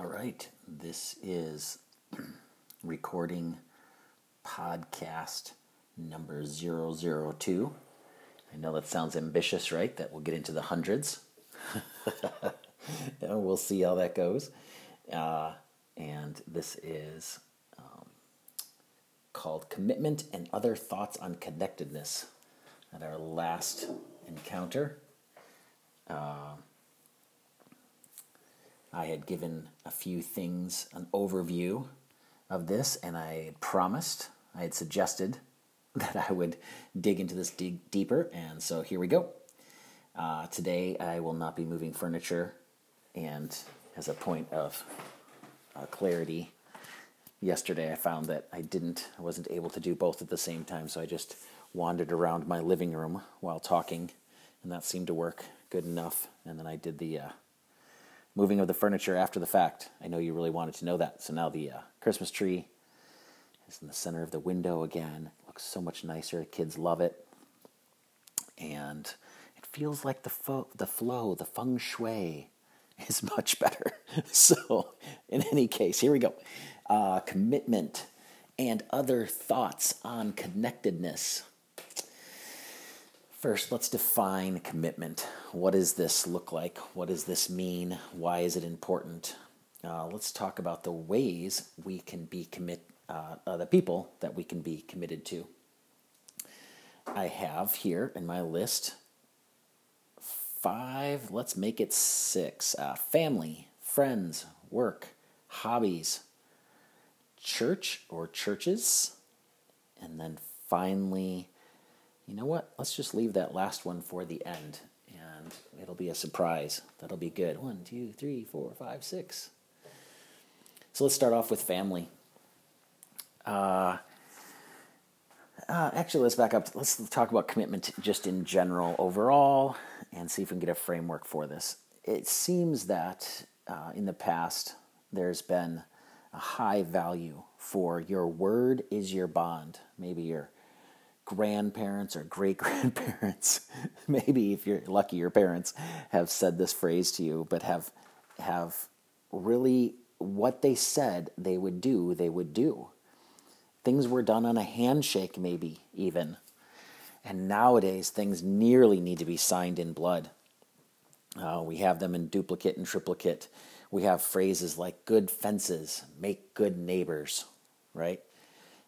All right, this is recording podcast number 002. I know that sounds ambitious, right? That we'll get into the hundreds. we'll see how that goes. Uh, and this is um, called Commitment and Other Thoughts on Connectedness. At our last encounter, uh, I had given a few things, an overview of this, and I had promised, I had suggested that I would dig into this dig deeper, and so here we go. Uh, today I will not be moving furniture, and as a point of uh, clarity, yesterday I found that I didn't, I wasn't able to do both at the same time, so I just wandered around my living room while talking, and that seemed to work good enough. And then I did the uh, moving of the furniture after the fact. I know you really wanted to know that. So now the uh, Christmas tree is in the center of the window again. It looks so much nicer. Kids love it. And it feels like the, fo- the flow, the feng shui is much better. so, in any case, here we go. Uh, commitment and other thoughts on connectedness. First, let's define commitment. What does this look like? What does this mean? Why is it important? Uh, let's talk about the ways we can be commit, uh, uh, the people that we can be committed to. I have here in my list five, let's make it six uh, family, friends, work, hobbies, church or churches, and then finally, you know what? Let's just leave that last one for the end, and it'll be a surprise. That'll be good. One, two, three, four, five, six. So let's start off with family. Uh, uh, actually, let's back up. Let's talk about commitment just in general overall and see if we can get a framework for this. It seems that uh, in the past there's been a high value for your word is your bond. Maybe your grandparents or great grandparents, maybe if you're lucky, your parents have said this phrase to you, but have have really what they said they would do, they would do. Things were done on a handshake, maybe even. And nowadays, things nearly need to be signed in blood. Uh, we have them in duplicate and triplicate. We have phrases like good fences make good neighbors, right?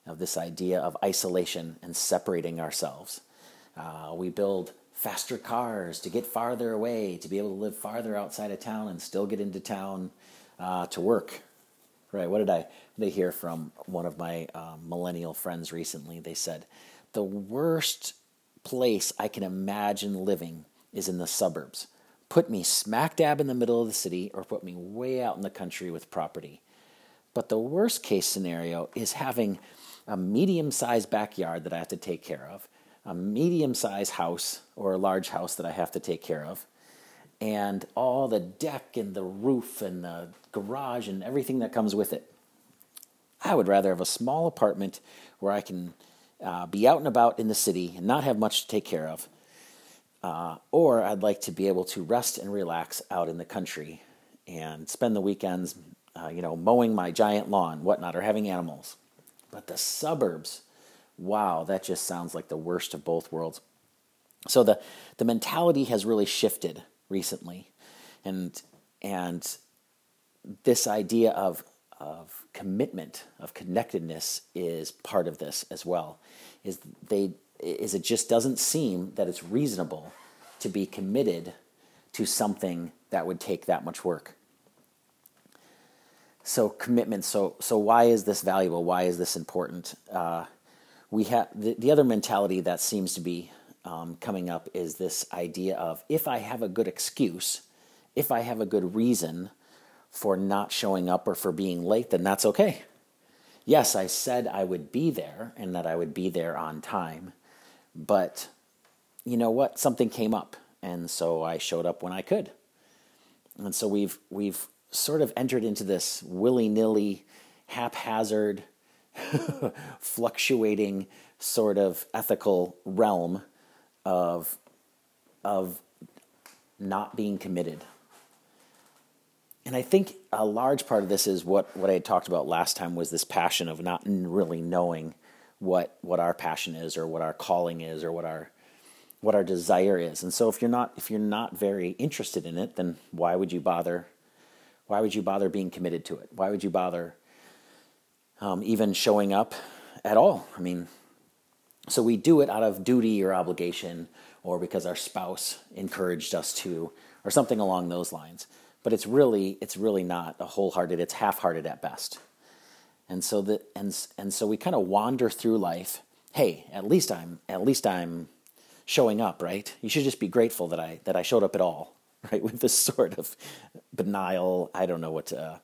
Of this idea of isolation and separating ourselves. Uh, we build faster cars to get farther away, to be able to live farther outside of town and still get into town uh, to work. Right? What did I? They hear from one of my uh, millennial friends recently. They said the worst place I can imagine living is in the suburbs. Put me smack dab in the middle of the city, or put me way out in the country with property. But the worst case scenario is having a medium sized backyard that I have to take care of, a medium sized house or a large house that I have to take care of, and all the deck and the roof and the garage and everything that comes with it. I would rather have a small apartment where I can uh, be out and about in the city and not have much to take care of. Uh, or I'd like to be able to rest and relax out in the country and spend the weekends, uh, you know, mowing my giant lawn, whatnot, or having animals. But the suburbs, wow, that just sounds like the worst of both worlds. So the, the mentality has really shifted recently. And, and this idea of, of commitment, of connectedness is part of this as well. Is they is it just doesn't seem that it's reasonable to be committed to something that would take that much work. So commitment. So so why is this valuable? Why is this important? Uh, we have the, the other mentality that seems to be um, coming up is this idea of if I have a good excuse, if I have a good reason for not showing up or for being late, then that's okay. Yes, I said I would be there and that I would be there on time, but you know what? Something came up, and so I showed up when I could. And so we've we've sort of entered into this willy nilly, haphazard, fluctuating sort of ethical realm of, of not being committed. And I think a large part of this is what, what I talked about last time was this passion of not really knowing what what our passion is or what our calling is or what our what our desire is. And so if you're not if you're not very interested in it, then why would you bother why would you bother being committed to it? Why would you bother um, even showing up at all? I mean, so we do it out of duty or obligation or because our spouse encouraged us to or something along those lines but it's really it's really not a wholehearted it's half-hearted at best and so that and and so we kind of wander through life hey at least i'm at least i'm showing up right you should just be grateful that i that i showed up at all right with this sort of banal i don't know what to,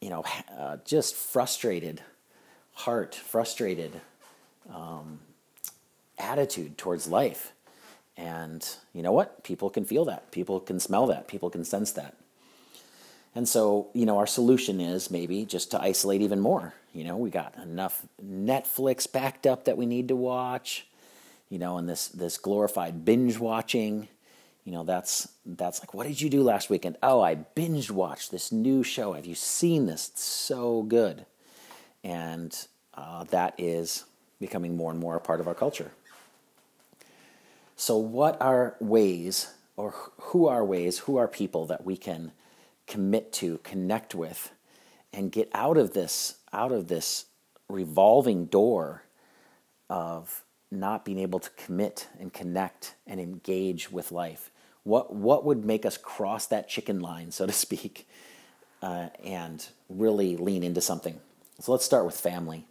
you know uh, just frustrated heart frustrated um, attitude towards life and you know what? People can feel that. People can smell that. People can sense that. And so, you know, our solution is maybe just to isolate even more. You know, we got enough Netflix backed up that we need to watch, you know, and this this glorified binge watching. You know, that's that's like, what did you do last weekend? Oh, I binge watched this new show. Have you seen this? It's so good. And uh, that is becoming more and more a part of our culture. So, what are ways, or who are ways, who are people that we can commit to, connect with, and get out of this, out of this revolving door of not being able to commit and connect and engage with life? What what would make us cross that chicken line, so to speak, uh, and really lean into something? So let's start with family.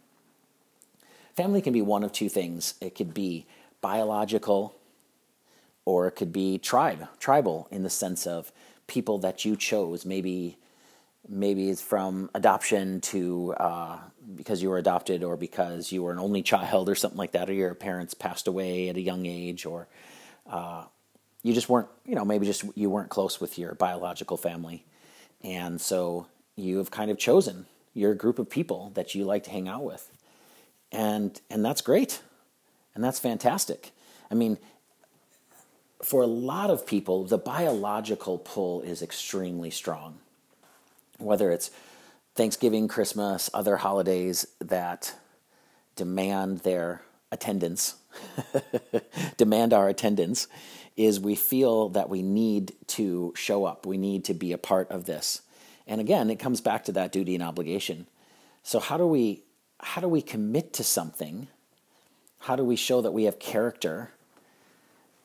Family can be one of two things. It could be biological or it could be tribe, tribal in the sense of people that you chose. Maybe maybe it's from adoption to uh, because you were adopted or because you were an only child or something like that, or your parents passed away at a young age, or uh, you just weren't, you know, maybe just you weren't close with your biological family, and so you have kind of chosen your group of people that you like to hang out with, and and that's great, and that's fantastic. I mean, for a lot of people, the biological pull is extremely strong. Whether it's Thanksgiving, Christmas, other holidays that demand their attendance, demand our attendance, is we feel that we need to show up. We need to be a part of this. And again, it comes back to that duty and obligation. So how do we how do we commit to something? How do we show that we have character?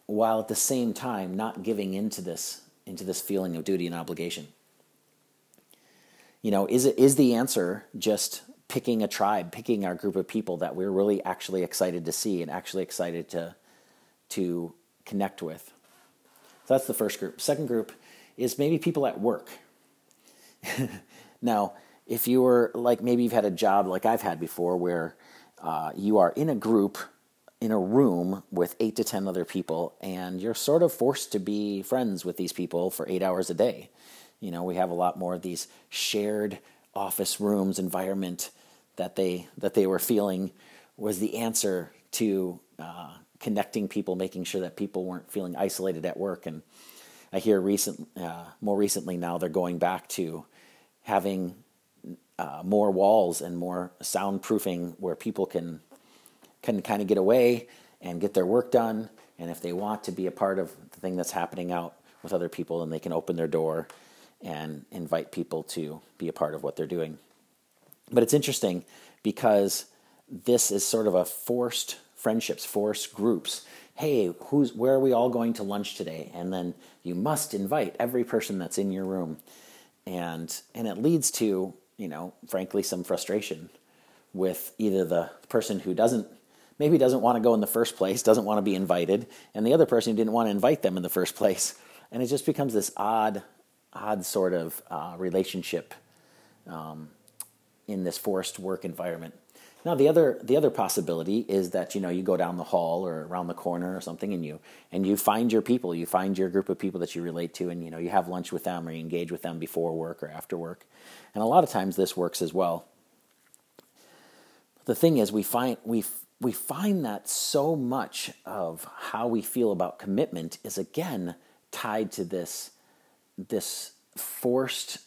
while at the same time not giving into this into this feeling of duty and obligation. You know, is it is the answer just picking a tribe, picking our group of people that we're really actually excited to see and actually excited to to connect with? So that's the first group. Second group is maybe people at work. now, if you were like maybe you've had a job like I've had before where uh, you are in a group in a room with eight to 10 other people, and you're sort of forced to be friends with these people for eight hours a day. You know, we have a lot more of these shared office rooms environment that they that they were feeling was the answer to uh, connecting people, making sure that people weren't feeling isolated at work. And I hear recent, uh, more recently now, they're going back to having uh, more walls and more soundproofing where people can can kind of get away and get their work done. And if they want to be a part of the thing that's happening out with other people, then they can open their door and invite people to be a part of what they're doing. But it's interesting because this is sort of a forced friendships, forced groups. Hey, who's where are we all going to lunch today? And then you must invite every person that's in your room. And and it leads to, you know, frankly some frustration with either the person who doesn't maybe doesn't want to go in the first place, doesn't want to be invited, and the other person who didn't want to invite them in the first place. And it just becomes this odd, odd sort of uh, relationship um, in this forced work environment. Now the other the other possibility is that you know you go down the hall or around the corner or something and you and you find your people, you find your group of people that you relate to, and you know you have lunch with them or you engage with them before work or after work, and a lot of times this works as well. The thing is, we find we we find that so much of how we feel about commitment is again tied to this this forced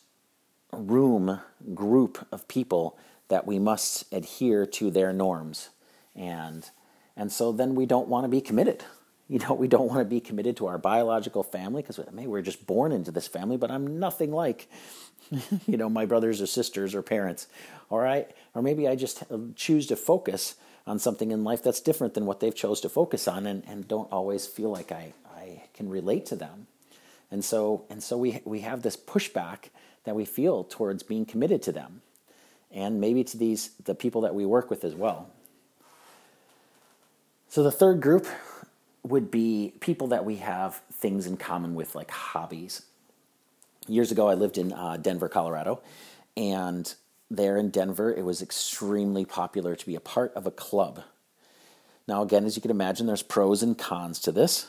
room group of people that we must adhere to their norms. And and so then we don't want to be committed. You know we don't want to be committed to our biological family because maybe we're just born into this family but i'm nothing like you know my brothers or sisters or parents all right? Or maybe i just uh, choose to focus on something in life that's different than what they've chose to focus on and, and don't always feel like I, I can relate to them. And so and so we we have this pushback that we feel towards being committed to them and maybe to these the people that we work with as well. So the third group would be people that we have things in common with like hobbies. Years ago I lived in uh, Denver, Colorado, and there in Denver it was extremely popular to be a part of a club. Now again, as you can imagine, there's pros and cons to this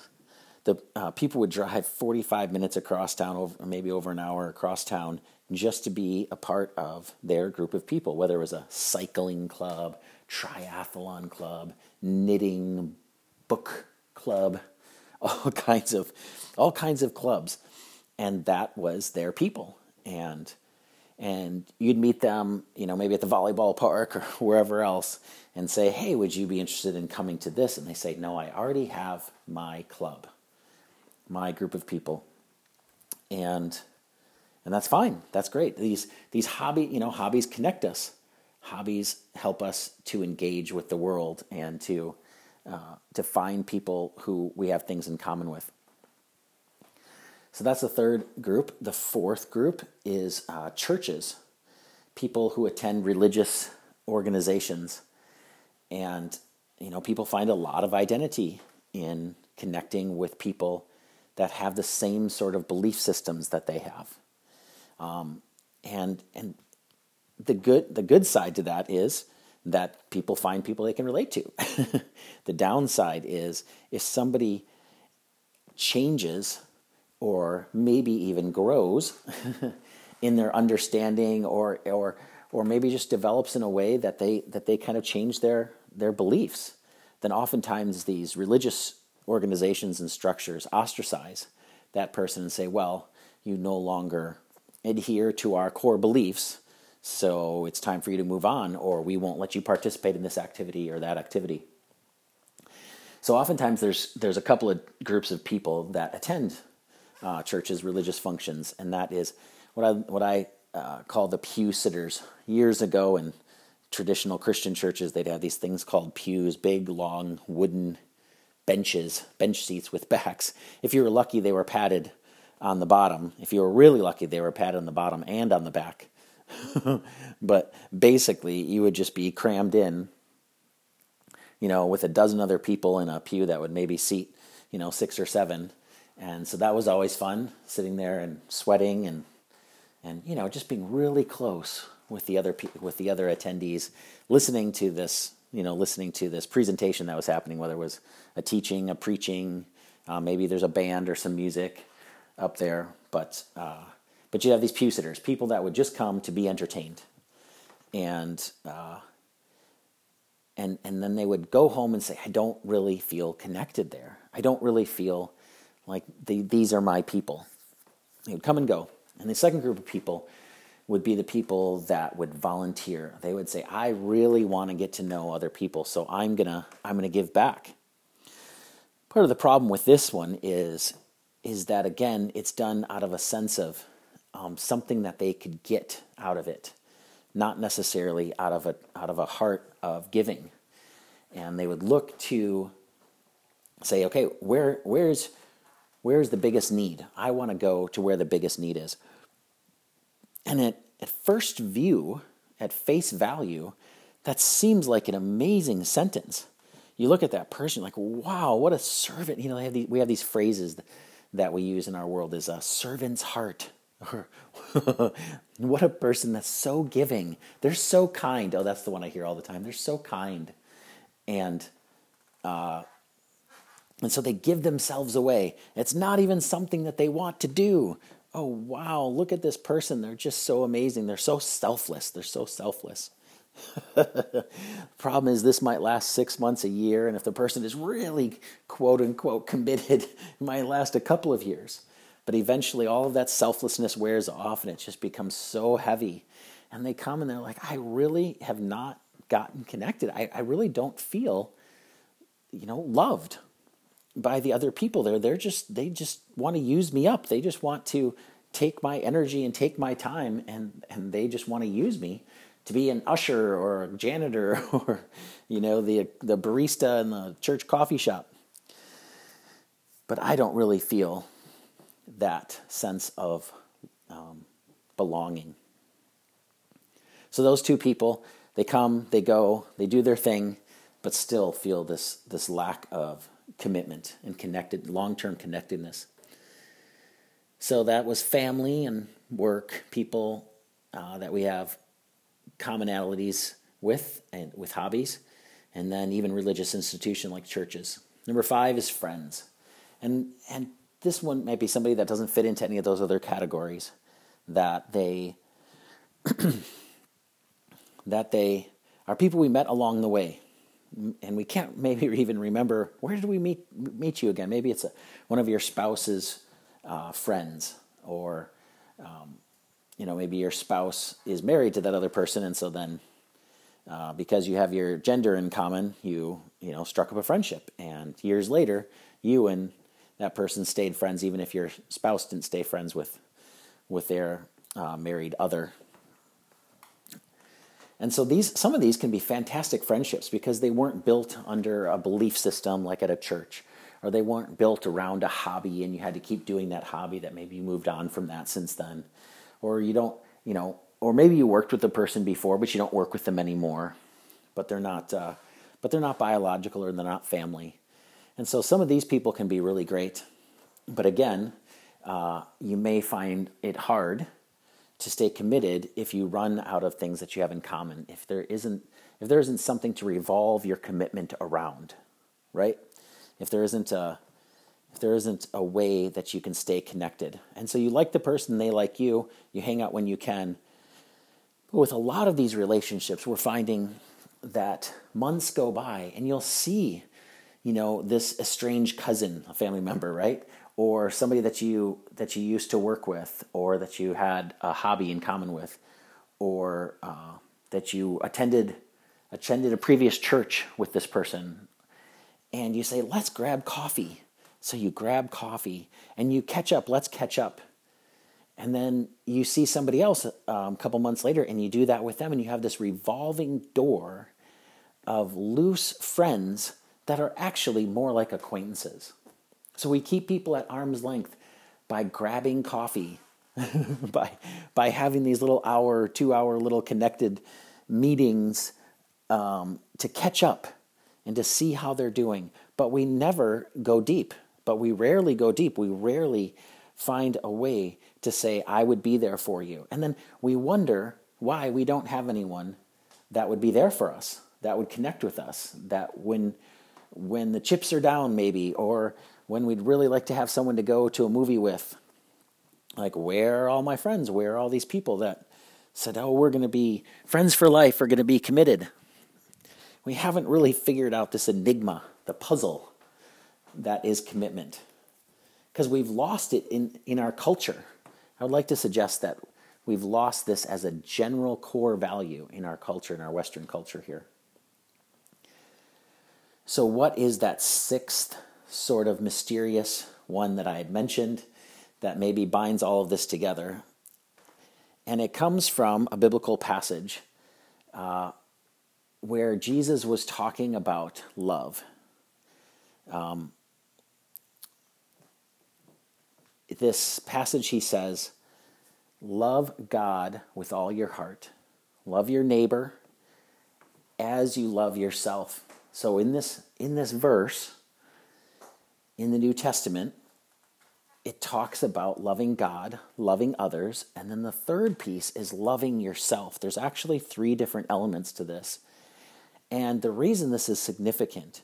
the uh, people would drive 45 minutes across town, over, maybe over an hour across town, just to be a part of their group of people, whether it was a cycling club, triathlon club, knitting book club, all kinds of all kinds of clubs, and that was their people. And and you'd meet them, you know, maybe at the volleyball park or wherever else, and say, "Hey, would you be interested in coming to this?" And they say, "No, I already have my club." my group of people, and and that's fine. That's great. These these hobby you know hobbies connect us. Hobbies help us to engage with the world and to uh, to find people who we have things in common with. So that's the third group. The fourth group is uh, churches, people who attend religious organizations, and you know people find a lot of identity in connecting with people that have the same sort of belief systems that they have. Um, and and the good the good side to that is that people find people they can relate to. the downside is if somebody changes or maybe even grows in their understanding or or or maybe just develops in a way that they that they kind of change their their beliefs then oftentimes these religious organizations and structures ostracize that person and say, well, you no longer adhere to our core beliefs, so it's time for you to move on, or we won't let you participate in this activity or that activity. So oftentimes there's there's a couple of groups of people that attend uh, churches, religious functions, and that is what I what I uh, call the pew sitters. Years ago in traditional Christian churches, they'd have these things called pews, big long wooden benches, bench seats with backs. If you were lucky, they were padded on the bottom. If you were really lucky, they were padded on the bottom and on the back. but basically, you would just be crammed in, you know, with a dozen other people in a pew that would maybe seat, you know, six or seven. And so that was always fun, sitting there and sweating and and you know, just being really close with the other with the other attendees, listening to this you know, listening to this presentation that was happening, whether it was a teaching, a preaching, uh, maybe there's a band or some music up there, but uh, but you have these pew sitters, people that would just come to be entertained, and uh, and and then they would go home and say, I don't really feel connected there. I don't really feel like the, these are my people. They would come and go, and the second group of people would be the people that would volunteer. They would say, "I really want to get to know other people, so I'm gonna I'm gonna give back." Part of the problem with this one is is that again, it's done out of a sense of um, something that they could get out of it, not necessarily out of a out of a heart of giving. And they would look to say, "Okay, where where's where's the biggest need? I want to go to where the biggest need is." And at, at first view, at face value, that seems like an amazing sentence. You look at that person, like, wow, what a servant. You know, have these, we have these phrases that we use in our world is a servant's heart. What a person that's so giving. They're so kind. Oh, that's the one I hear all the time. They're so kind. And uh, and so they give themselves away. It's not even something that they want to do, oh, wow, look at this person. They're just so amazing. They're so selfless. They're so selfless. The problem is, this might last six months, a year, and if the person is really quote unquote committed, it might last a couple of years. But eventually, all of that selflessness wears off and it just becomes so heavy. And they come and they're like, I really have not gotten connected. I, I really don't feel, you know, loved by the other people there. They're just, they just want to use me up. They just want to take my energy and take my time and, and they just want to use me to be an usher or a janitor or, you know, the, the barista in the church coffee shop. But I don't really feel that sense of um, belonging. So those two people, they come, they go, they do their thing, but still feel this this lack of commitment and connected long-term connectedness. So that was family and work, people uh, that we have commonalities with and with hobbies, and then even religious institution like churches. Number five is friends, and and this one might be somebody that doesn't fit into any of those other categories that they that they are people we met along the way. And we can't maybe even remember where did we meet meet you again? Maybe it's a, one of your spouse's uh, friends or um, you know maybe your spouse is married to that other person and so then uh, because you have your gender in common you you know struck up a friendship and years later you and that person stayed friends even if your spouse didn't stay friends with with their uh, married other. And so these some of these can be fantastic friendships because they weren't built under a belief system like at a church or they weren't built around a hobby and you had to keep doing that hobby that maybe you moved on from that since then or you don't, you know, or maybe you worked with the person before but you don't work with them anymore. But they're not uh, but they're not biological or they're not family. And so some of these people can be really great. But again, uh, you may find it hard to stay committed if you run out of things that you have in common. If there isn't if there isn't something to revolve your commitment around, right? If there isn't a if there isn't a way that you can stay connected. And so you like the person, they like you, you hang out when you can. But with a lot of these relationships, we're finding that months go by and you'll see you know, this estranged cousin, a family member, right? Or somebody that you that you used to work with, or that you had a hobby in common with, or uh, that you attended attended a previous church with this person, and you say, "Let's grab coffee." So you grab coffee and you catch up. Let's catch up. And then you see somebody else um, a couple months later, and you do that with them, and you have this revolving door of loose friends that are actually more like acquaintances. So we keep people at arm's length by grabbing coffee, by, by having these little hour, two hour little connected meetings um, to catch up and to see how they're doing. But we never go deep, but we rarely go deep. We rarely find a way to say, I would be there for you. And then we wonder why we don't have anyone that would be there for us, that would connect with us, that when when the chips are down, maybe, or when we'd really like to have someone to go to a movie with. Like, where are all my friends? Where are all these people that said, oh, we're going to be friends for life, we're going to be committed? We haven't really figured out this enigma, the puzzle that is commitment, because we've lost it in, in our culture. I would like to suggest that we've lost this as a general core value in our culture, in our Western culture here. So, what is that sixth sort of mysterious one that I had mentioned that maybe binds all of this together? And it comes from a biblical passage uh, where Jesus was talking about love. Um, this passage, he says, Love God with all your heart, love your neighbor as you love yourself. So in this in this verse in the New Testament, it talks about loving God, loving others, and then the third piece is loving yourself. There's actually three different elements to this. And the reason this is significant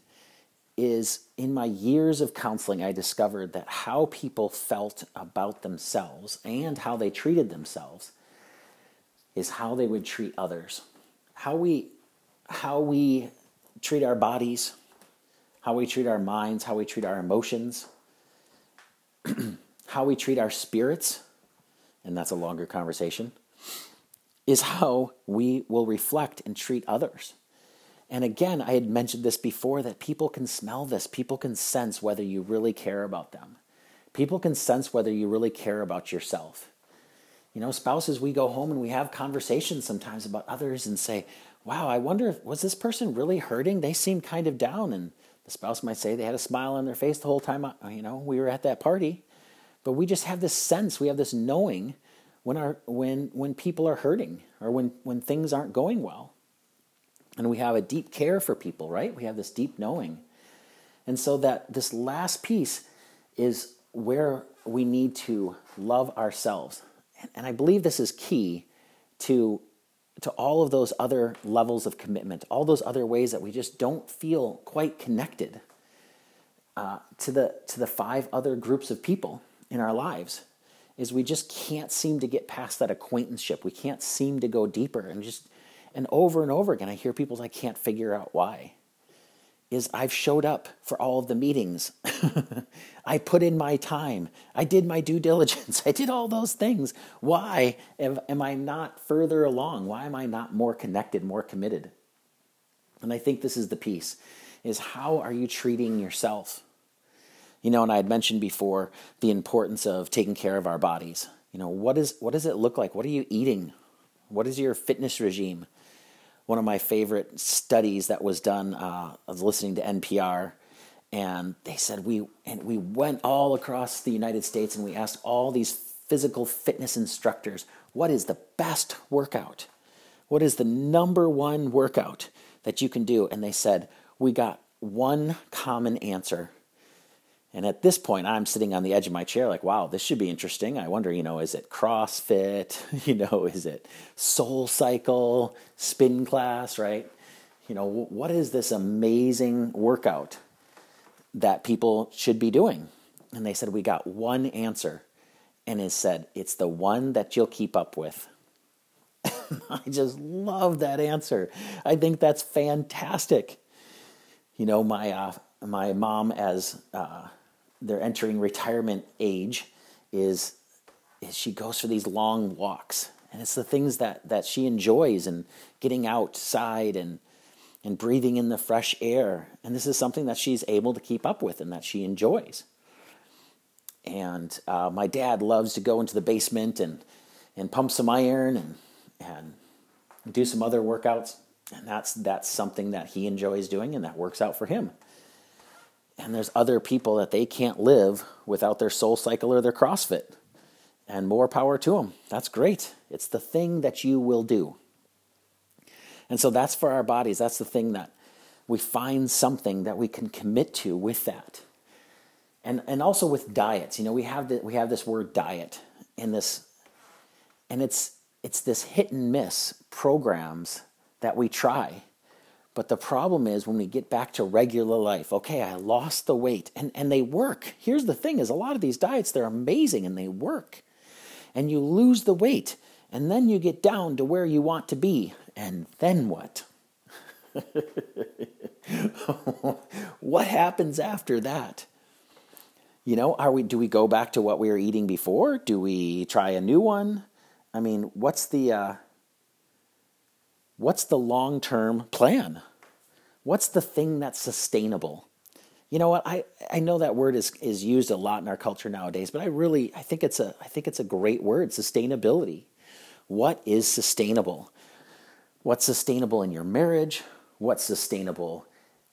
is in my years of counseling, I discovered that how people felt about themselves and how they treated themselves is how they would treat others. How we how we treat our bodies, how we treat our minds, how we treat our emotions, how we treat our spirits, and that's a longer conversation, is how we will reflect and treat others. And again, I had mentioned this before that people can smell this. People can sense whether you really care about them. People can sense whether you really care about yourself. You know, spouses, we go home and we have conversations sometimes about others and say, wow, I wonder, if, was this person really hurting? They seem kind of down. And the spouse might say they had a smile on their face the whole time, uh, you know, we were at that party. But we just have this sense, we have this knowing when, our, when, when people are hurting or when, when things aren't going well. And we have a deep care for people, right? We have this deep knowing. And so that this last piece is where we need to love ourselves. And I believe this is key to, to all of those other levels of commitment, all those other ways that we just don't feel quite connected uh, to, the, to the five other groups of people in our lives. Is we just can't seem to get past that acquaintanceship. We can't seem to go deeper. And just and over and over again, I hear people I can't figure out why. Is I've showed up for all of the meetings. I put in my time. I did my due diligence. I did all those things. Why am, am I not further along? Why am I not more connected, more committed? And I think this is the piece is how are you treating yourself? You know, and I had mentioned before the importance of taking care of our bodies. You know, what is what does it look like? What are you eating? What is your fitness regime? One of my favorite studies that was done. Uh, I was listening to NPR, and they said we and we went all across the United States and we asked all these physical fitness instructors, what is the best workout? What is the number one workout that you can do? And they said we got one common answer and at this point, I'm sitting on the edge of my chair, like, wow, this should be interesting. I wonder, you know, is it CrossFit? You know, is it Soul Cycle, spin class, right? You know, what is this amazing workout that people should be doing? And they said, we got one answer. And it said, it's the one that you'll keep up with. I just love that answer. I think that's fantastic. You know, my uh, my mom, as uh, they're entering retirement age is, is she goes for these long walks. And it's the things that, that she enjoys and getting outside and and breathing in the fresh air. And this is something that she's able to keep up with and that she enjoys. And uh, my dad loves to go into the basement and and pump some iron and and do some other workouts. And that's that's something that he enjoys doing and that works out for him and there's other people that they can't live without their soul cycle or their CrossFit. And more power to them. That's great. It's the thing that you will do. And so that's for our bodies. That's the thing that we find something that we can commit to with that. And, and also with diets. You know, we have, the, we have this word diet in this, and it's, it's this hit and miss programs that we try but the problem is when we get back to regular life, okay, I lost the weight and, and they work. Here's the thing is a lot of these diets, they're amazing and they work. And you lose the weight and then you get down to where you want to be. And then what? what happens after that? You know, are we do we go back to what we were eating before? Do we try a new one? I mean, what's the uh, what's the long term plan? What's the thing that's sustainable? You know what? I, I know that word is, is used a lot in our culture nowadays, but I really I think it's a I think it's a great word, sustainability. What is sustainable? What's sustainable in your marriage? What's sustainable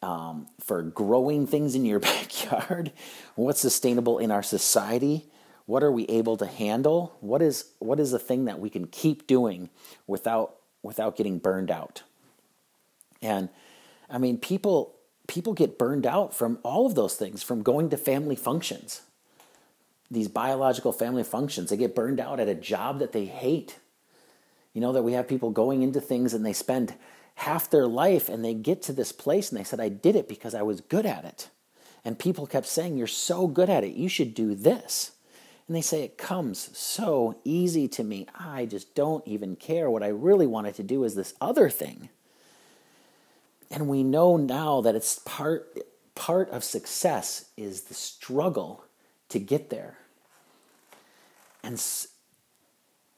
um, for growing things in your backyard? What's sustainable in our society? What are we able to handle? What is what is the thing that we can keep doing without without getting burned out. And I mean, people people get burned out from all of those things, from going to family functions, these biological family functions. They get burned out at a job that they hate. You know that we have people going into things and they spend half their life and they get to this place and they said, I did it because I was good at it. And people kept saying, You're so good at it. You should do this. And they say it comes so easy to me. I just don't even care. What I really wanted to do is this other thing. And we know now that it's part part of success is the struggle to get there. and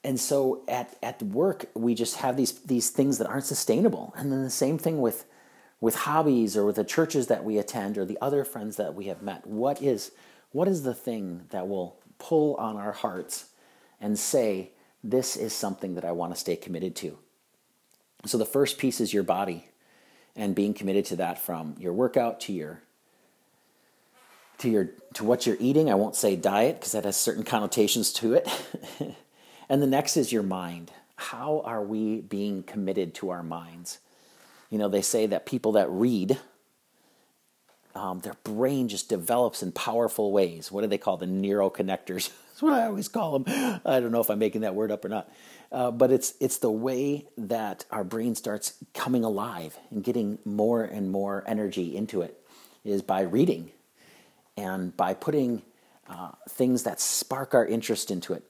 and so at at work we just have these these things that aren't sustainable and then the same thing with with hobbies or with the churches that we attend or the other friends that we have met what is what is the thing that will pull on our hearts and say this is something that I want to stay committed to so the first piece is your body and being committed to that from your workout to your to your to what you're eating. I won't say diet because that has certain connotations to it. and the next is your mind. How are we being committed to our minds? You know, they say that people that read, um, their brain just develops in powerful ways. What do they call the neuroconnectors? That's what I always call them. I don't know if I'm making that word up or not. Uh, but it's it's the way that our brain starts coming alive and getting more and more energy into it is by reading and by putting uh, things that spark our interest into it.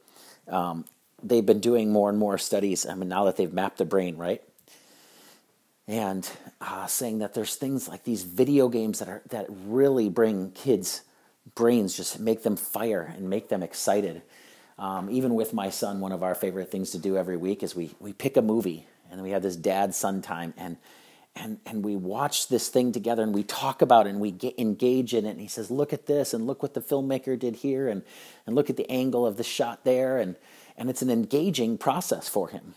Um, they've been doing more and more studies. I mean, now that they've mapped the brain, right? And uh, saying that there's things like these video games that are that really bring kids' brains, just make them fire and make them excited. Um, even with my son, one of our favorite things to do every week is we we pick a movie and we have this dad son time and and and we watch this thing together and we talk about it and we get engage in it. And he says look at this and look what the filmmaker did here and and look at the angle of the shot there. And and it's an engaging process for him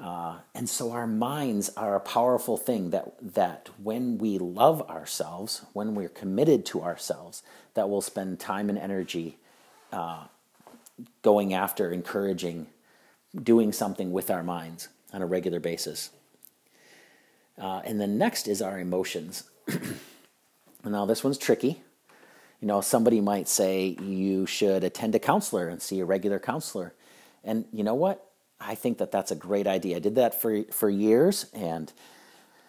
uh, and so our minds are a powerful thing that that when we love ourselves when we're committed to ourselves that we'll spend time and energy uh, going after encouraging doing something with our minds on a regular basis uh, and then next is our emotions. now, this one's tricky. You know, somebody might say you should attend a counselor and see a regular counselor. And you know what? I think that that's a great idea. I did that for, for years and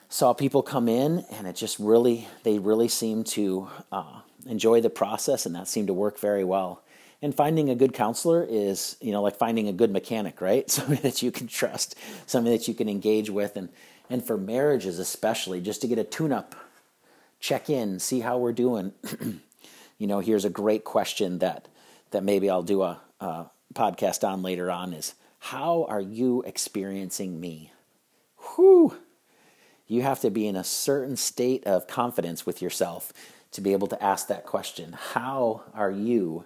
saw people come in, and it just really, they really seemed to uh, enjoy the process, and that seemed to work very well. And finding a good counselor is, you know, like finding a good mechanic, right? Somebody that you can trust, somebody that you can engage with, and and for marriages especially, just to get a tune up, check in, see how we're doing. you know, here's a great question that that maybe I'll do a, a podcast on later on is how are you experiencing me? Whew. You have to be in a certain state of confidence with yourself to be able to ask that question. How are you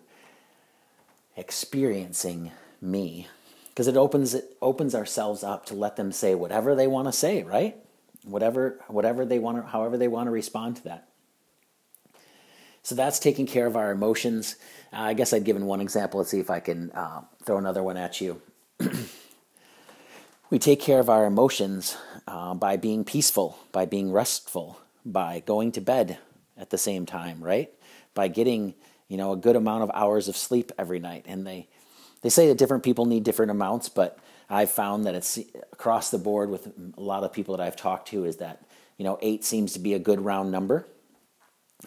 experiencing me? because it opens it opens ourselves up to let them say whatever they want to say, right? Whatever whatever they want to, however they want to respond to that. So that's taking care of our emotions. Uh, I guess I'd given one example. Let's see if I can uh, throw another one at you. we take care of our emotions uh, by being peaceful, by being restful, by going to bed at the same time, right? By getting you know a good amount of hours of sleep every night, and they they say that different people need different amounts, but I've found that it's across the board with a lot of people that I've talked to is that you know eight seems to be a good round number,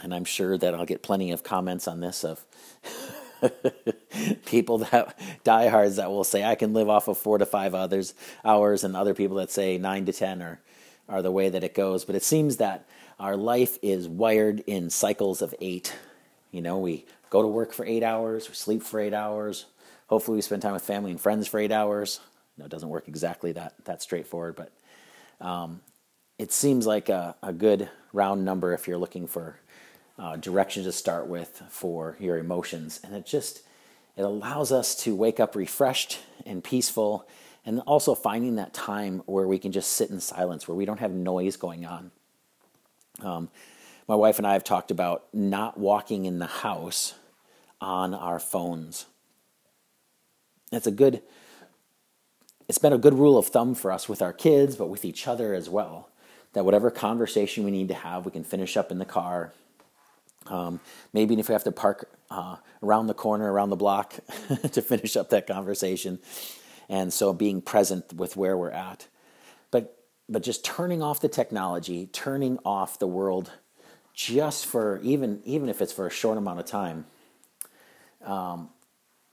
and I'm sure that I'll get plenty of comments on this of people that diehards that will say I can live off of four to five others hours, and other people that say nine to ten are are the way that it goes. But it seems that our life is wired in cycles of eight. You know, we go to work for eight hours, we sleep for eight hours, Hopefully, we spend time with family and friends for eight hours. No, it doesn't work exactly that that straightforward, but um, it seems like a, a, good round number if you're looking for uh, direction to start with for your emotions, and it just it allows us to wake up refreshed and peaceful, and also finding that time where we can just sit in silence, where we don't have noise going on. Um, my wife and I have talked about not walking in the house on our phones. It's a good it's been a good rule of thumb for us with our kids, but with each other as well. That whatever conversation we need to have, we can finish up in the car. Um, maybe if we have to park uh, around the corner, around the block to finish up that conversation. And so being present with where we're at. But, but just turning off the technology, turning off the world just for even, even if it's for a short amount of time, um,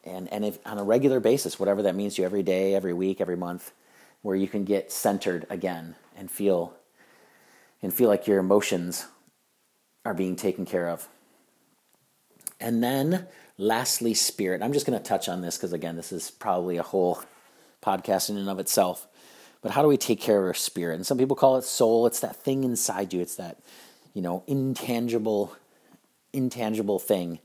and and if on a regular basis, whatever that means to you, every day, every week, every month, where you can get centered again and feel and feel like your emotions are being taken care of. And then Lastly, spirit. I'm just going to touch on this because, again, this is probably a whole podcast in and of itself. But how do we take care of our spirit? And some people call it soul. It's that thing inside you. It's that, you know, intangible, intangible thing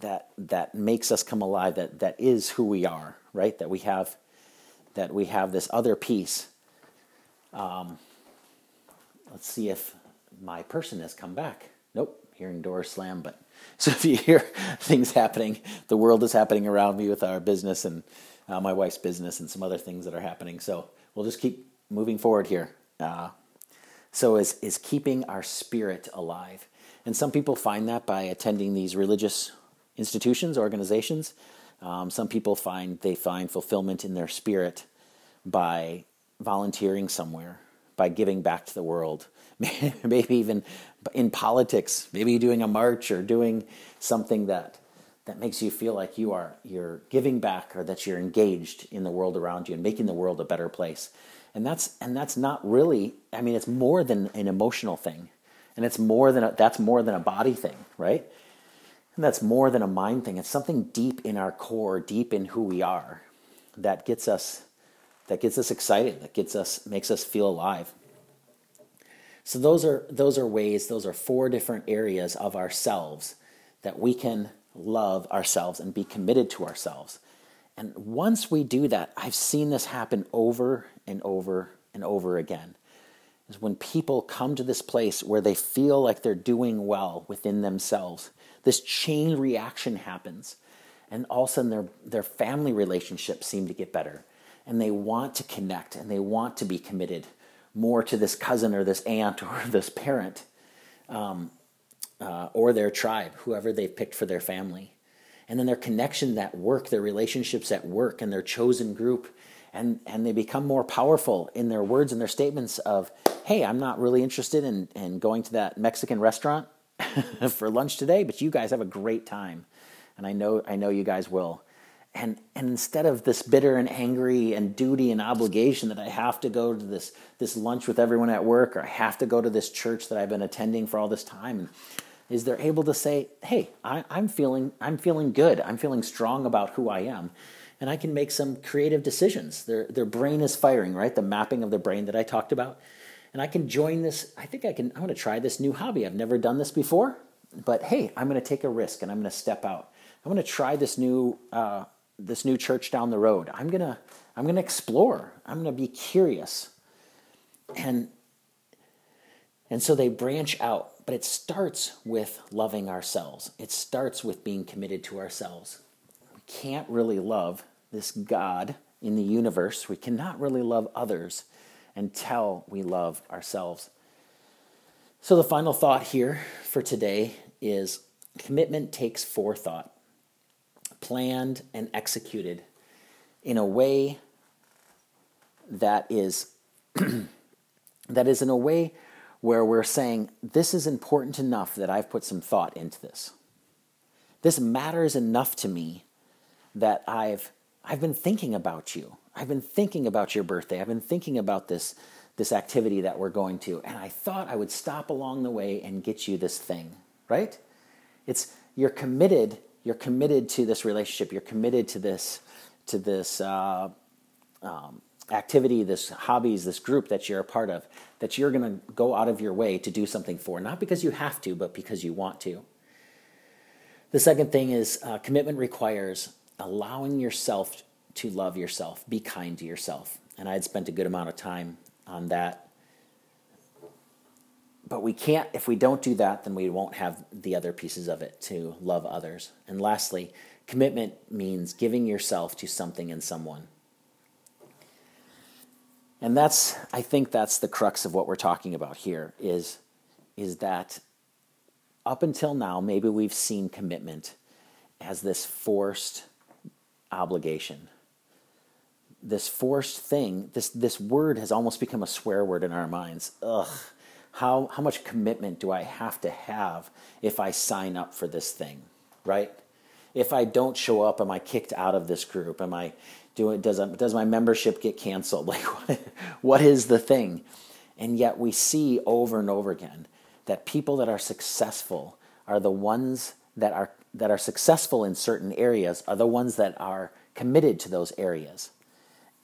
that that makes us come alive. That that is who we are, right? That we have, that we have this other piece. Um, let's see if my person has come back. Nope, hearing doors slam, but So if you hear things happening, the world is happening around me with our business and uh, my wife's business and some other things that are happening. So we'll just keep moving forward here. Uh, so is is keeping our spirit alive, and some people find that by attending these religious institutions, organizations. Um, some people find they find fulfillment in their spirit by volunteering somewhere, by giving back to the world, maybe even in politics, maybe doing a march or doing something that that makes you feel like you are you're giving back or that you're engaged in the world around you and making the world a better place. And that's and that's not really I mean it's more than an emotional thing. And it's more than a, that's more than a body thing, right? And that's more than a mind thing. It's something deep in our core, deep in who we are that gets us that gets us excited, that gets us makes us feel alive. So those are those are ways, those are four different areas of ourselves that we can love ourselves and be committed to ourselves. And once we do that, I've seen this happen over and over and over again. Is when people come to this place where they feel like they're doing well within themselves, this chain reaction happens. And all of a sudden, their, their family relationships seem to get better. And they want to connect and they want to be committed more to this cousin or this aunt or this parent um, uh, or their tribe, whoever they've picked for their family. And then their connection at work, their relationships at work, and their chosen group. And, and they become more powerful in their words and their statements of, hey, I'm not really interested in, in going to that Mexican restaurant for lunch today, but you guys have a great time. And I know, I know you guys will and and instead of this bitter and angry and duty and obligation that I have to go to this this lunch with everyone at work or I have to go to this church that I've been attending for all this time, is they're able to say, "Hey, I, I'm feeling I'm feeling good. I'm feeling strong about who I am." And I can make some creative decisions. Their their brain is firing, right? The mapping of the brain that I talked about. And I can join this. I think I can. I'm to try this new hobby. I've never done this before, but hey, I'm going to take a risk and I'm going to step out. I'm to try this new uh, this new church down the road. I'm gonna I'm gonna explore. I'm gonna be curious. And and so they branch out, but it starts with loving ourselves. It starts with being committed to ourselves. We can't really love this God in the universe. We cannot really love others until we love ourselves. So the final thought here for today is commitment takes forethought planned and executed in a way that is that is in a way where we're saying this is important enough that I've put some thought into this. This matters enough to me that I've I've been thinking about you. I've been thinking about your birthday. I've been thinking about this this activity that we're going to and I thought I would stop along the way and get you this thing, right? It's you're committed you're committed to this relationship. You're committed to this to this uh, um, activity, this hobbies, this group that you're a part of. That you're going to go out of your way to do something for, not because you have to, but because you want to. The second thing is uh, commitment requires allowing yourself to love yourself, be kind to yourself. And I had spent a good amount of time on that but we can't if we don't do that then we won't have the other pieces of it to love others. And lastly commitment means giving yourself to something and someone. And that's i think that's the crux of what we're talking about here is is that up until now maybe we've seen commitment as this forced obligation. This forced thing this this word has almost become a swear word in our minds. Ugh how, how much commitment do I have to have if I sign up for this thing, right? If I don't show up, am I kicked out of this group? Am I doing, does, does my membership get canceled? Like, what, what is the thing? And yet we see over and over again that people that are successful are the ones that are that are successful in certain areas are the ones that are committed to those areas.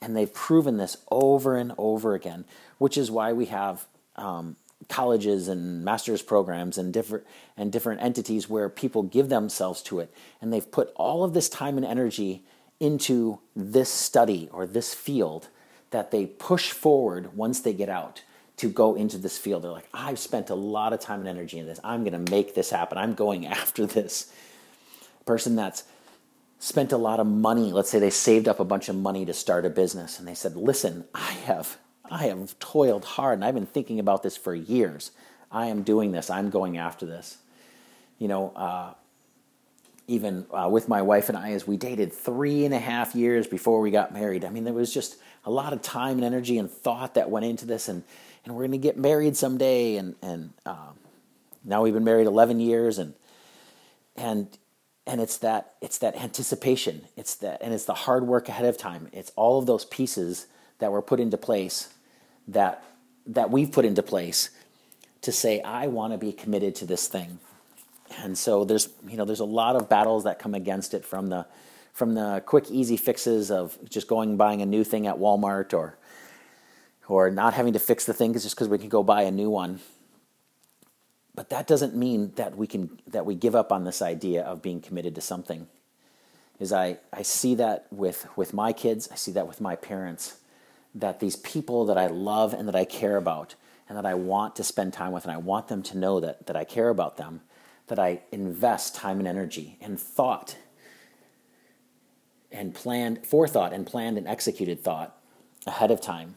And they've proven this over and over again, which is why we have um, colleges and master's programs and different and different entities where people give themselves to it. And they've put all of this time and energy into this study or this field that they push forward once they get out to go into this field. They're like i've spent a lot of time and energy in this. I'm going to make this happen. I'm going after this. Person that's spent a lot of money let's say they saved up a bunch of money to start a business and they said listen i have I have toiled hard and I've been thinking about this for years. I am doing this. I'm going after this. You know, uh, even uh, with my wife and I, as we dated three and a half years before we got married, I mean, there was just a lot of time and energy and thought that went into this, and, and we're going to get married someday. And, and uh, now we've been married 11 years, and, and, and it's that, it's that anticipation. It's that, and it's the hard work ahead of time. It's all of those pieces that were put into place that that we've put into place to say I want to be committed to this thing. And so there's you know there's a lot of battles that come against it from the from the quick easy fixes of just going buying a new thing at Walmart or or not having to fix the thing just because we can go buy a new one. But that doesn't mean that we can that we give up on this idea of being committed to something. Is I, I see that with with my kids, I see that with my parents that these people that I love and that I care about and that I want to spend time with and I want them to know that, that I care about them, that I invest time and energy and thought and planned, forethought and planned and executed thought ahead of time.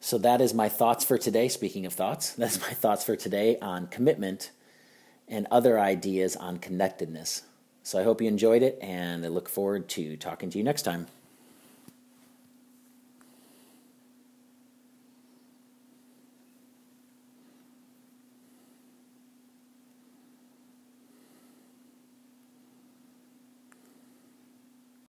So that is my thoughts for today. Speaking of thoughts, that's my thoughts for today on commitment and other ideas on connectedness. So I hope you enjoyed it and I look forward to talking to you next time.